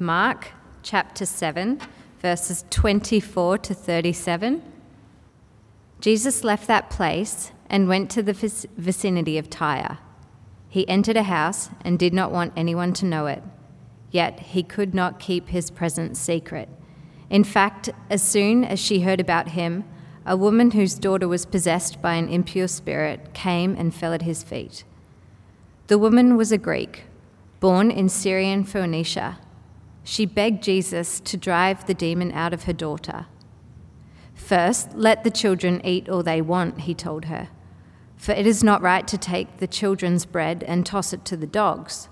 Mark chapter 7, verses 24 to 37. Jesus left that place and went to the vicinity of Tyre. He entered a house and did not want anyone to know it, yet he could not keep his presence secret. In fact, as soon as she heard about him, a woman whose daughter was possessed by an impure spirit came and fell at his feet. The woman was a Greek, born in Syrian Phoenicia she begged Jesus to drive the demon out of her daughter. First, let the children eat all they want, he told her, for it is not right to take the children's bread and toss it to the dogs.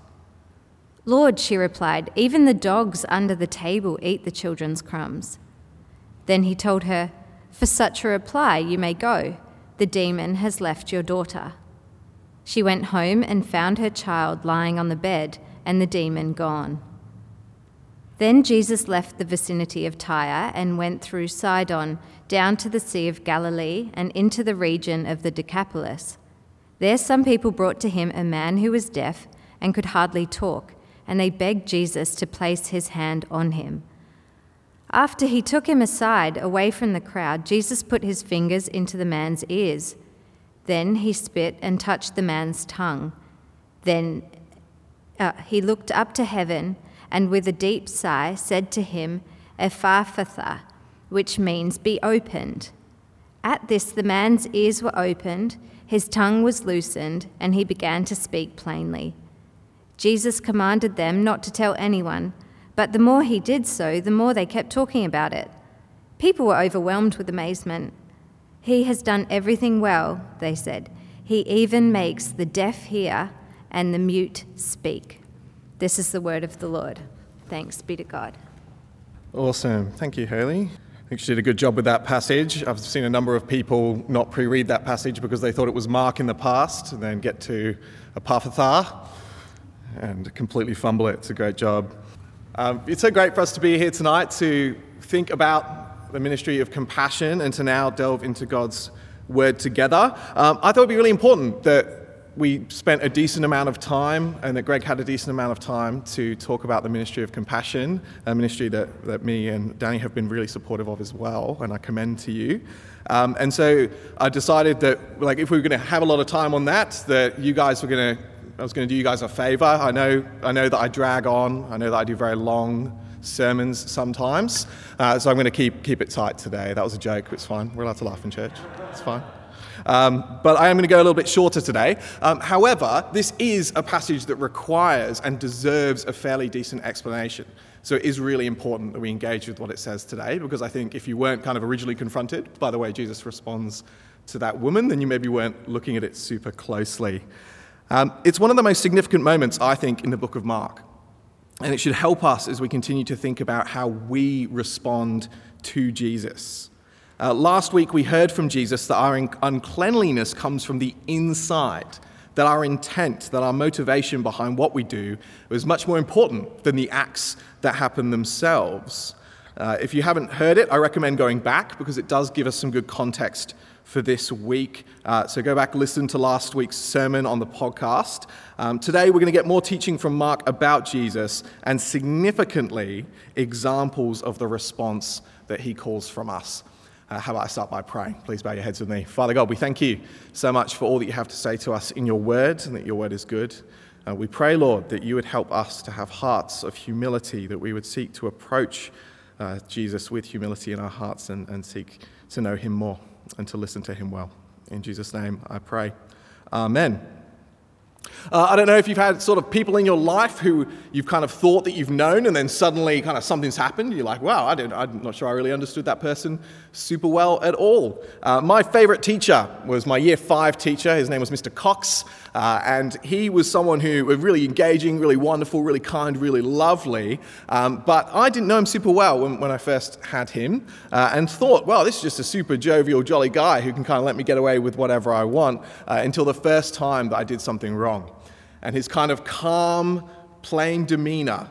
Lord, she replied, even the dogs under the table eat the children's crumbs. Then he told her, For such a reply you may go. The demon has left your daughter. She went home and found her child lying on the bed and the demon gone. Then Jesus left the vicinity of Tyre and went through Sidon down to the Sea of Galilee and into the region of the Decapolis. There, some people brought to him a man who was deaf and could hardly talk, and they begged Jesus to place his hand on him. After he took him aside, away from the crowd, Jesus put his fingers into the man's ears. Then he spit and touched the man's tongue. Then uh, he looked up to heaven and with a deep sigh said to him, Ephphatha, which means be opened. At this, the man's ears were opened, his tongue was loosened, and he began to speak plainly. Jesus commanded them not to tell anyone, but the more he did so, the more they kept talking about it. People were overwhelmed with amazement. He has done everything well, they said. He even makes the deaf hear and the mute speak. This is the word of the Lord. Thanks be to God. Awesome. Thank you, Haley. I think she did a good job with that passage. I've seen a number of people not pre read that passage because they thought it was Mark in the past and then get to Ephphatha and completely fumble it. It's a great job. Um, it's so great for us to be here tonight to think about the ministry of compassion and to now delve into God's word together. Um, I thought it would be really important that we spent a decent amount of time, and that Greg had a decent amount of time to talk about the ministry of compassion, a ministry that, that me and Danny have been really supportive of as well, and I commend to you. Um, and so I decided that, like, if we were going to have a lot of time on that, that you guys were going to, I was going to do you guys a favor. I know, I know that I drag on. I know that I do very long sermons sometimes. Uh, so I'm going to keep keep it tight today. That was a joke. It's fine. We're allowed to laugh in church. It's fine. Um, but I am going to go a little bit shorter today. Um, however, this is a passage that requires and deserves a fairly decent explanation. So it is really important that we engage with what it says today, because I think if you weren't kind of originally confronted by the way Jesus responds to that woman, then you maybe weren't looking at it super closely. Um, it's one of the most significant moments, I think, in the book of Mark. And it should help us as we continue to think about how we respond to Jesus. Uh, last week, we heard from Jesus that our uncleanliness comes from the inside, that our intent, that our motivation behind what we do was much more important than the acts that happen themselves. Uh, if you haven't heard it, I recommend going back because it does give us some good context for this week. Uh, so go back, listen to last week's sermon on the podcast. Um, today, we're going to get more teaching from Mark about Jesus and significantly examples of the response that he calls from us. Uh, how about I start by praying? Please bow your heads with me. Father God, we thank you so much for all that you have to say to us in your word and that your word is good. Uh, we pray, Lord, that you would help us to have hearts of humility, that we would seek to approach uh, Jesus with humility in our hearts and, and seek to know him more and to listen to him well. In Jesus' name, I pray. Amen. Uh, I don't know if you've had sort of people in your life who you've kind of thought that you've known, and then suddenly kind of something's happened. You're like, wow, I didn't, I'm not sure I really understood that person super well at all. Uh, my favorite teacher was my year five teacher. His name was Mr. Cox, uh, and he was someone who was really engaging, really wonderful, really kind, really lovely. Um, but I didn't know him super well when, when I first had him, uh, and thought, well, this is just a super jovial, jolly guy who can kind of let me get away with whatever I want uh, until the first time that I did something wrong and his kind of calm, plain demeanor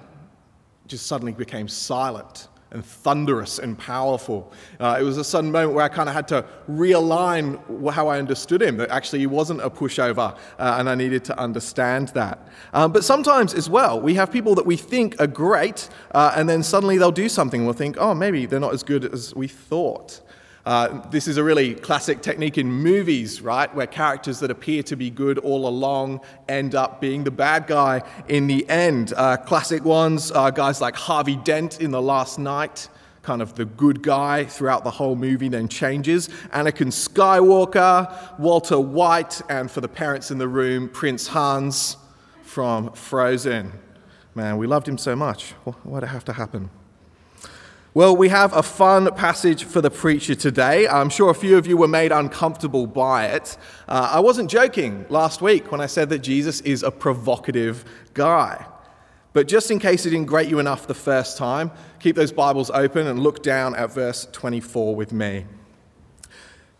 just suddenly became silent and thunderous and powerful. Uh, it was a sudden moment where I kind of had to realign how I understood him, that actually he wasn't a pushover, uh, and I needed to understand that. Um, but sometimes as well, we have people that we think are great, uh, and then suddenly they'll do something, and we'll think, oh, maybe they're not as good as we thought. Uh, this is a really classic technique in movies, right? Where characters that appear to be good all along end up being the bad guy in the end. Uh, classic ones are guys like Harvey Dent in The Last Night kind of the good guy throughout the whole movie, then changes. Anakin Skywalker, Walter White, and for the parents in the room, Prince Hans from Frozen. Man, we loved him so much. Why'd it have to happen? Well, we have a fun passage for the preacher today. I'm sure a few of you were made uncomfortable by it. Uh, I wasn't joking last week when I said that Jesus is a provocative guy. But just in case it didn't grate you enough the first time, keep those Bibles open and look down at verse 24 with me.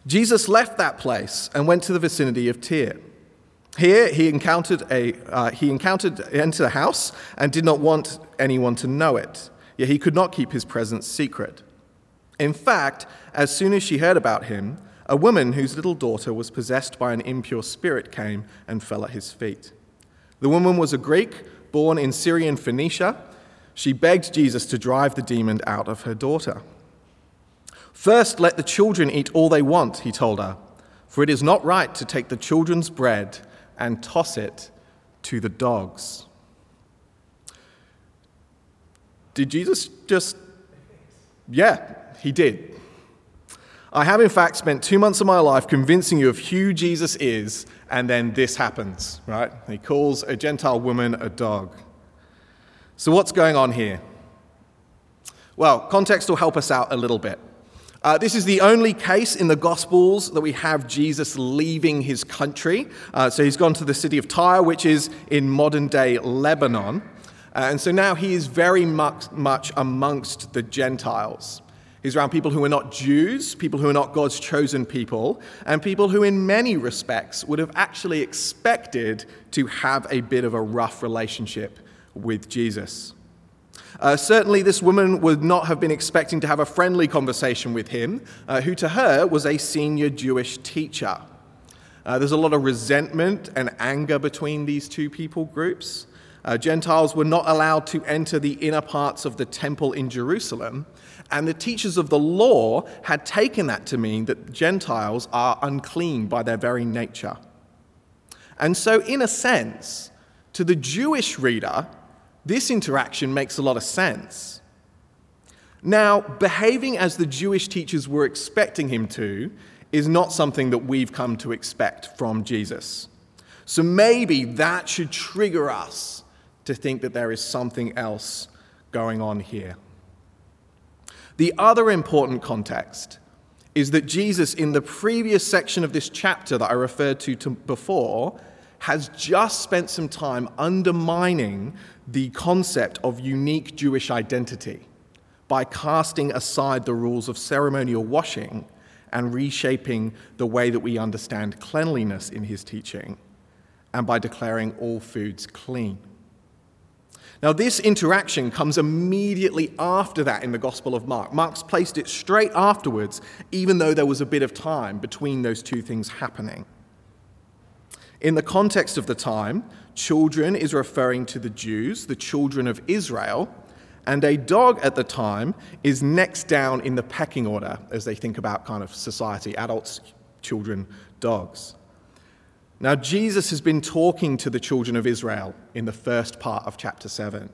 Jesus left that place and went to the vicinity of Tyre. Here he encountered a uh, he encountered entered a house and did not want anyone to know it yet he could not keep his presence secret. In fact, as soon as she heard about him, a woman whose little daughter was possessed by an impure spirit came and fell at his feet. The woman was a Greek born in Syrian Phoenicia. She begged Jesus to drive the demon out of her daughter. First, let the children eat all they want, he told her, for it is not right to take the children's bread and toss it to the dogs. Did Jesus just. Yeah, he did. I have, in fact, spent two months of my life convincing you of who Jesus is, and then this happens, right? He calls a Gentile woman a dog. So, what's going on here? Well, context will help us out a little bit. Uh, this is the only case in the Gospels that we have Jesus leaving his country. Uh, so he's gone to the city of Tyre, which is in modern day Lebanon. Uh, and so now he is very much, much amongst the Gentiles. He's around people who are not Jews, people who are not God's chosen people, and people who, in many respects, would have actually expected to have a bit of a rough relationship with Jesus. Uh, certainly, this woman would not have been expecting to have a friendly conversation with him, uh, who to her was a senior Jewish teacher. Uh, there's a lot of resentment and anger between these two people groups. Uh, Gentiles were not allowed to enter the inner parts of the temple in Jerusalem, and the teachers of the law had taken that to mean that Gentiles are unclean by their very nature. And so, in a sense, to the Jewish reader, this interaction makes a lot of sense. Now, behaving as the Jewish teachers were expecting him to is not something that we've come to expect from Jesus. So maybe that should trigger us to think that there is something else going on here. The other important context is that Jesus, in the previous section of this chapter that I referred to, to before, has just spent some time undermining the concept of unique Jewish identity by casting aside the rules of ceremonial washing and reshaping the way that we understand cleanliness in his teaching, and by declaring all foods clean. Now, this interaction comes immediately after that in the Gospel of Mark. Mark's placed it straight afterwards, even though there was a bit of time between those two things happening. In the context of the time, children is referring to the Jews, the children of Israel, and a dog at the time is next down in the pecking order as they think about kind of society adults, children, dogs. Now, Jesus has been talking to the children of Israel in the first part of chapter 7.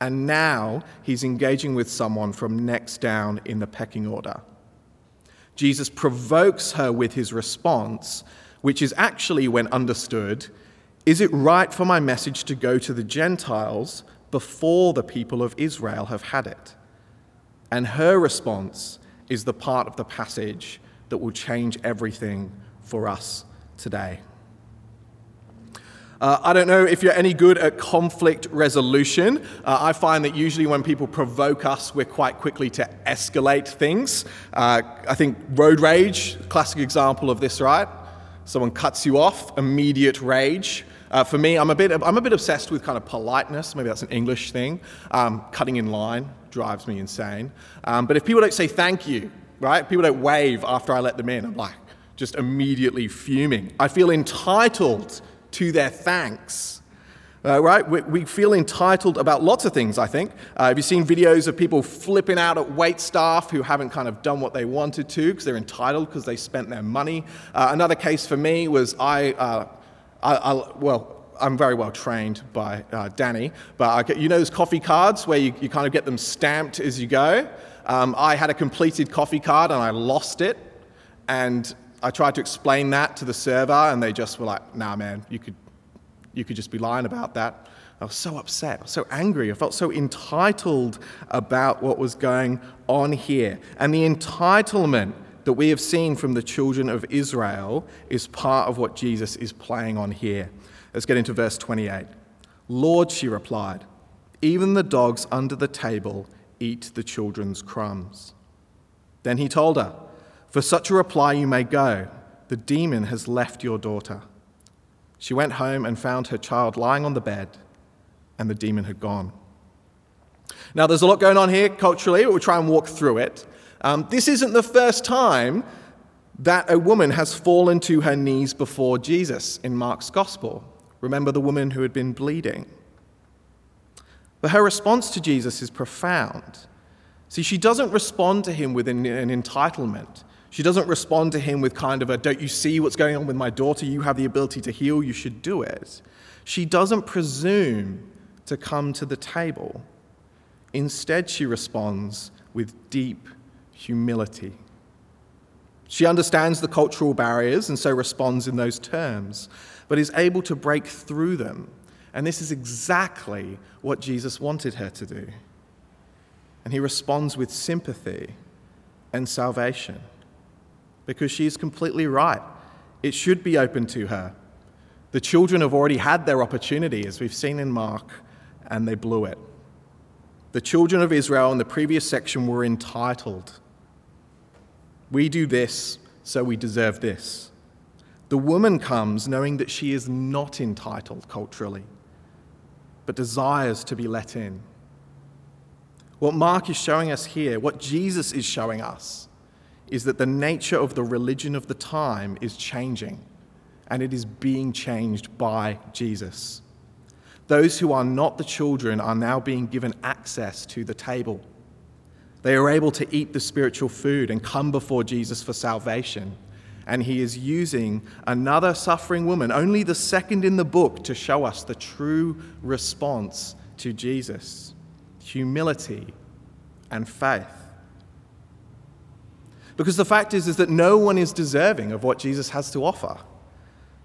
And now he's engaging with someone from next down in the pecking order. Jesus provokes her with his response, which is actually, when understood, is it right for my message to go to the Gentiles before the people of Israel have had it? And her response is the part of the passage that will change everything for us today. Uh, I don't know if you're any good at conflict resolution. Uh, I find that usually when people provoke us, we're quite quickly to escalate things. Uh, I think road rage, classic example of this, right? Someone cuts you off, immediate rage. Uh, for me, I'm a, bit, I'm a bit obsessed with kind of politeness. Maybe that's an English thing. Um, cutting in line, drives me insane. Um, but if people don't say thank you, right? People don't wave after I let them in. I'm like, just immediately fuming. I feel entitled to their thanks. Uh, right? We, we, feel entitled about lots of things, I think. Uh, have you seen videos of people flipping out at wait staff who haven't kind of done what they wanted to because they're entitled because they spent their money? Uh, another case for me was I, uh, I, I, well, I'm very well trained by uh, Danny, but I, you know those coffee cards where you, you kind of get them stamped as you go? Um, I had a completed coffee card and I lost it. And I tried to explain that to the server, and they just were like, nah, man, you could you could just be lying about that. I was so upset, I was so angry, I felt so entitled about what was going on here. And the entitlement that we have seen from the children of Israel is part of what Jesus is playing on here. Let's get into verse 28. Lord, she replied, even the dogs under the table eat the children's crumbs. Then he told her, For such a reply you may go. The demon has left your daughter. She went home and found her child lying on the bed, and the demon had gone. Now, there's a lot going on here culturally, but we'll try and walk through it. Um, this isn't the first time that a woman has fallen to her knees before Jesus in Mark's gospel. Remember the woman who had been bleeding. But her response to Jesus is profound. See, she doesn't respond to him with an, an entitlement. She doesn't respond to him with kind of a, Don't you see what's going on with my daughter? You have the ability to heal, you should do it. She doesn't presume to come to the table. Instead, she responds with deep humility. She understands the cultural barriers and so responds in those terms, but is able to break through them. And this is exactly what Jesus wanted her to do. And he responds with sympathy and salvation because she's completely right. It should be open to her. The children have already had their opportunity, as we've seen in Mark, and they blew it. The children of Israel in the previous section were entitled. We do this, so we deserve this. The woman comes knowing that she is not entitled culturally, but desires to be let in. What Mark is showing us here, what Jesus is showing us, is that the nature of the religion of the time is changing, and it is being changed by Jesus. Those who are not the children are now being given access to the table. They are able to eat the spiritual food and come before Jesus for salvation. And he is using another suffering woman, only the second in the book, to show us the true response to Jesus humility and faith. Because the fact is, is that no one is deserving of what Jesus has to offer.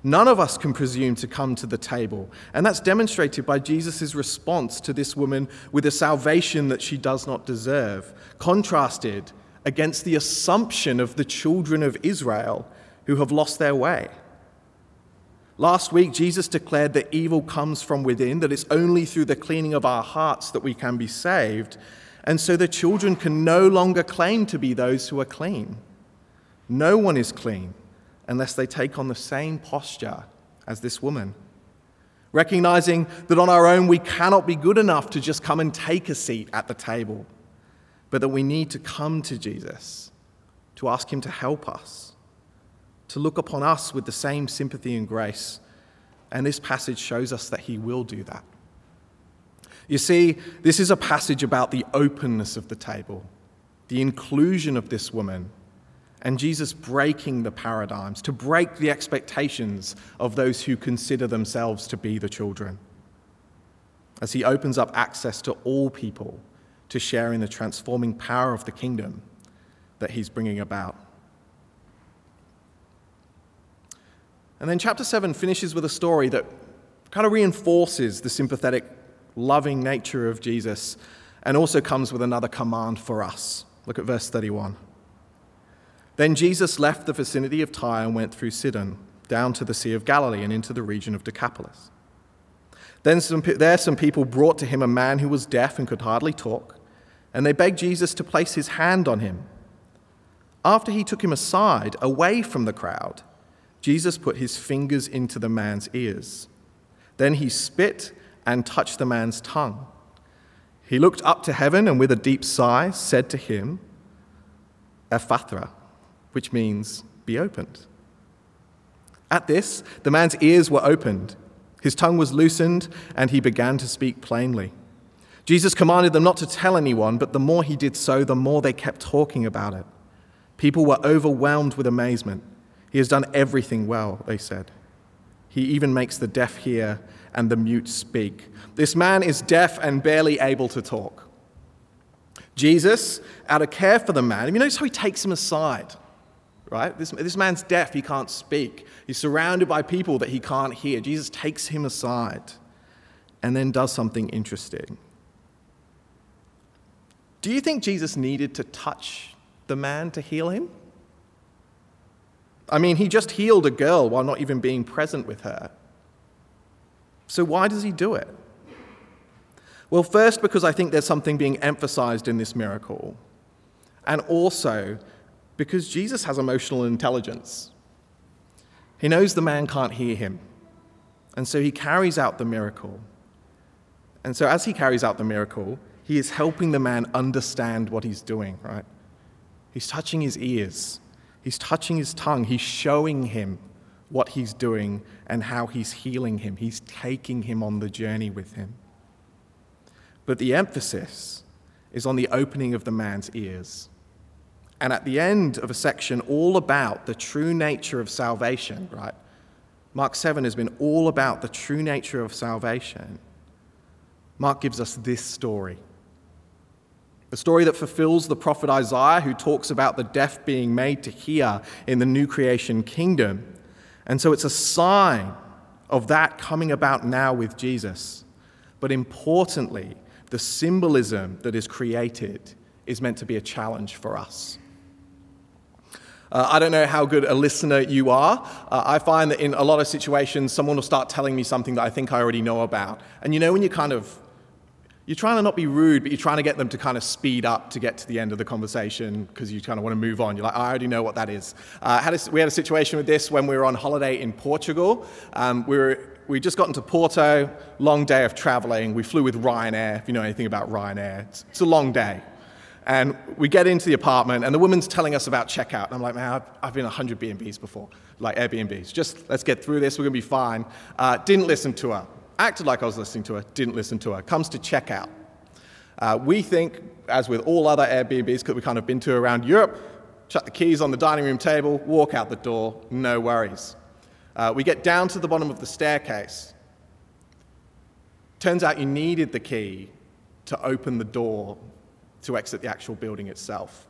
None of us can presume to come to the table. And that's demonstrated by Jesus' response to this woman with a salvation that she does not deserve, contrasted against the assumption of the children of Israel who have lost their way. Last week, Jesus declared that evil comes from within, that it's only through the cleaning of our hearts that we can be saved. And so the children can no longer claim to be those who are clean. No one is clean unless they take on the same posture as this woman. Recognizing that on our own we cannot be good enough to just come and take a seat at the table, but that we need to come to Jesus, to ask Him to help us, to look upon us with the same sympathy and grace. And this passage shows us that He will do that. You see, this is a passage about the openness of the table, the inclusion of this woman, and Jesus breaking the paradigms, to break the expectations of those who consider themselves to be the children. As he opens up access to all people to share in the transforming power of the kingdom that he's bringing about. And then chapter 7 finishes with a story that kind of reinforces the sympathetic loving nature of Jesus and also comes with another command for us. Look at verse 31. Then Jesus left the vicinity of Tyre and went through Sidon, down to the Sea of Galilee and into the region of Decapolis. Then some, there some people brought to him a man who was deaf and could hardly talk, and they begged Jesus to place his hand on him. After he took him aside, away from the crowd, Jesus put his fingers into the man's ears. Then he spit and touched the man's tongue. He looked up to heaven and with a deep sigh said to him, Ephphatha, which means be opened. At this, the man's ears were opened, his tongue was loosened, and he began to speak plainly. Jesus commanded them not to tell anyone, but the more he did so, the more they kept talking about it. People were overwhelmed with amazement. He has done everything well, they said. He even makes the deaf hear and the mute speak. This man is deaf and barely able to talk. Jesus, out of care for the man, you notice how he takes him aside, right? This, this man's deaf, he can't speak. He's surrounded by people that he can't hear. Jesus takes him aside and then does something interesting. Do you think Jesus needed to touch the man to heal him? I mean, he just healed a girl while not even being present with her. So, why does he do it? Well, first, because I think there's something being emphasized in this miracle. And also, because Jesus has emotional intelligence. He knows the man can't hear him. And so he carries out the miracle. And so, as he carries out the miracle, he is helping the man understand what he's doing, right? He's touching his ears, he's touching his tongue, he's showing him what he's doing and how he's healing him. He's taking him on the journey with him. But the emphasis is on the opening of the man's ears. And at the end of a section all about the true nature of salvation, right? Mark 7 has been all about the true nature of salvation. Mark gives us this story. The story that fulfills the prophet Isaiah, who talks about the deaf being made to hear in the new creation kingdom. And so it's a sign of that coming about now with Jesus. But importantly, the symbolism that is created is meant to be a challenge for us. Uh, I don't know how good a listener you are. Uh, I find that in a lot of situations, someone will start telling me something that I think I already know about. And you know, when you kind of you're trying to not be rude, but you're trying to get them to kind of speed up to get to the end of the conversation because you kind of want to move on. You're like, I already know what that is. Uh, had a, we had a situation with this when we were on holiday in Portugal. Um, we were we just got into Porto, long day of traveling. We flew with Ryanair, if you know anything about Ryanair. It's, it's, a long day. And we get into the apartment, and the woman's telling us about checkout. And I'm like, man, I've, I've been 100 B&Bs before, like Airbnbs. Just let's get through this, we're going to be fine. Uh, didn't listen to her acted like I was listening to her, didn't listen to her. Comes to checkout. Uh, we think, as with all other Airbnbs, that we've kind of been to around Europe, chuck the keys on the dining room table, walk out the door, no worries. Uh, we get down to the bottom of the staircase. Turns out you needed the key to open the door to exit the actual building itself.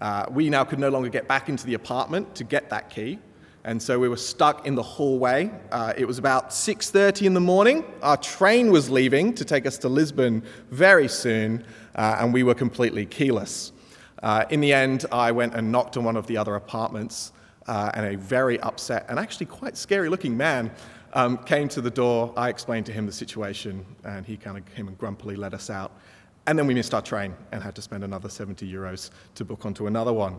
Uh, we now could no longer get back into the apartment to get that key. And so we were stuck in the hallway. Uh, it was about 6:30 in the morning. Our train was leaving to take us to Lisbon very soon, uh, and we were completely keyless. Uh, in the end, I went and knocked on one of the other apartments, uh, and a very upset and actually quite scary-looking man um, came to the door. I explained to him the situation, and he kind of came and grumpily let us out. And then we missed our train and had to spend another 70 euros to book onto another one.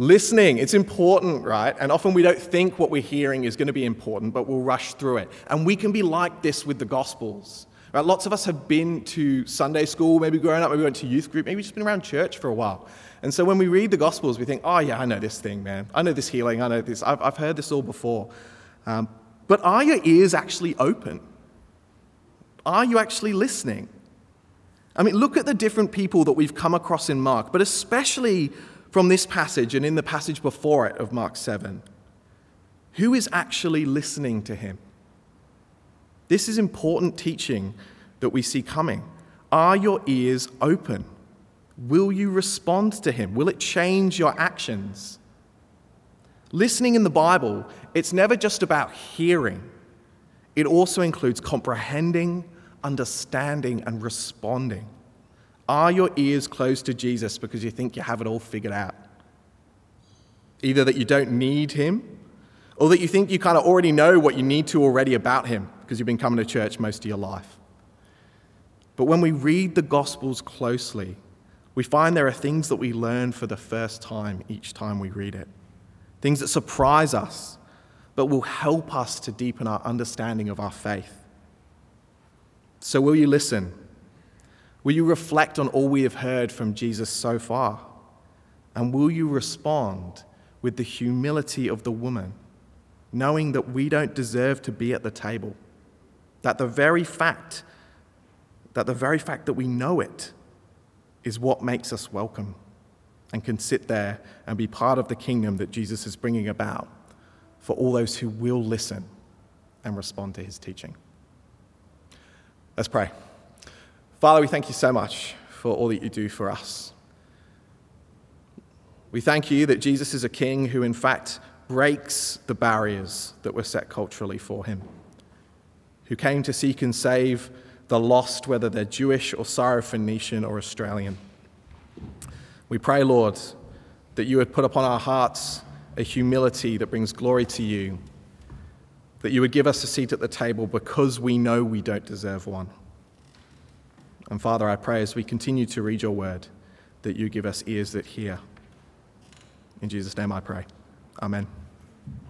Listening, it's important, right? And often we don't think what we're hearing is going to be important, but we'll rush through it. And we can be like this with the Gospels. Right? Lots of us have been to Sunday school, maybe growing up, maybe went to youth group, maybe just been around church for a while. And so when we read the Gospels, we think, oh, yeah, I know this thing, man. I know this healing. I know this. I've, I've heard this all before. Um, but are your ears actually open? Are you actually listening? I mean, look at the different people that we've come across in Mark, but especially from this passage and in the passage before it of Mark 7. Who is actually listening to him? This is important teaching that we see coming. Are your ears open? Will you respond to him? Will it change your actions? Listening in the Bible, it's never just about hearing, it also includes comprehending, understanding, and responding. Are your ears closed to Jesus because you think you have it all figured out? Either that you don't need him, or that you think you kind of already know what you need to already about him because you've been coming to church most of your life. But when we read the Gospels closely, we find there are things that we learn for the first time each time we read it. Things that surprise us, but will help us to deepen our understanding of our faith. So, will you listen? Will you reflect on all we have heard from Jesus so far? And will you respond with the humility of the woman, knowing that we don't deserve to be at the table? That the very fact that the very fact that we know it is what makes us welcome and can sit there and be part of the kingdom that Jesus is bringing about for all those who will listen and respond to his teaching. Let's pray. Father, we thank you so much for all that you do for us. We thank you that Jesus is a king who, in fact, breaks the barriers that were set culturally for him, who came to seek and save the lost, whether they're Jewish or Syrophoenician or Australian. We pray, Lord, that you would put upon our hearts a humility that brings glory to you, that you would give us a seat at the table because we know we don't deserve one. And Father, I pray as we continue to read your word that you give us ears that hear. In Jesus' name I pray. Amen.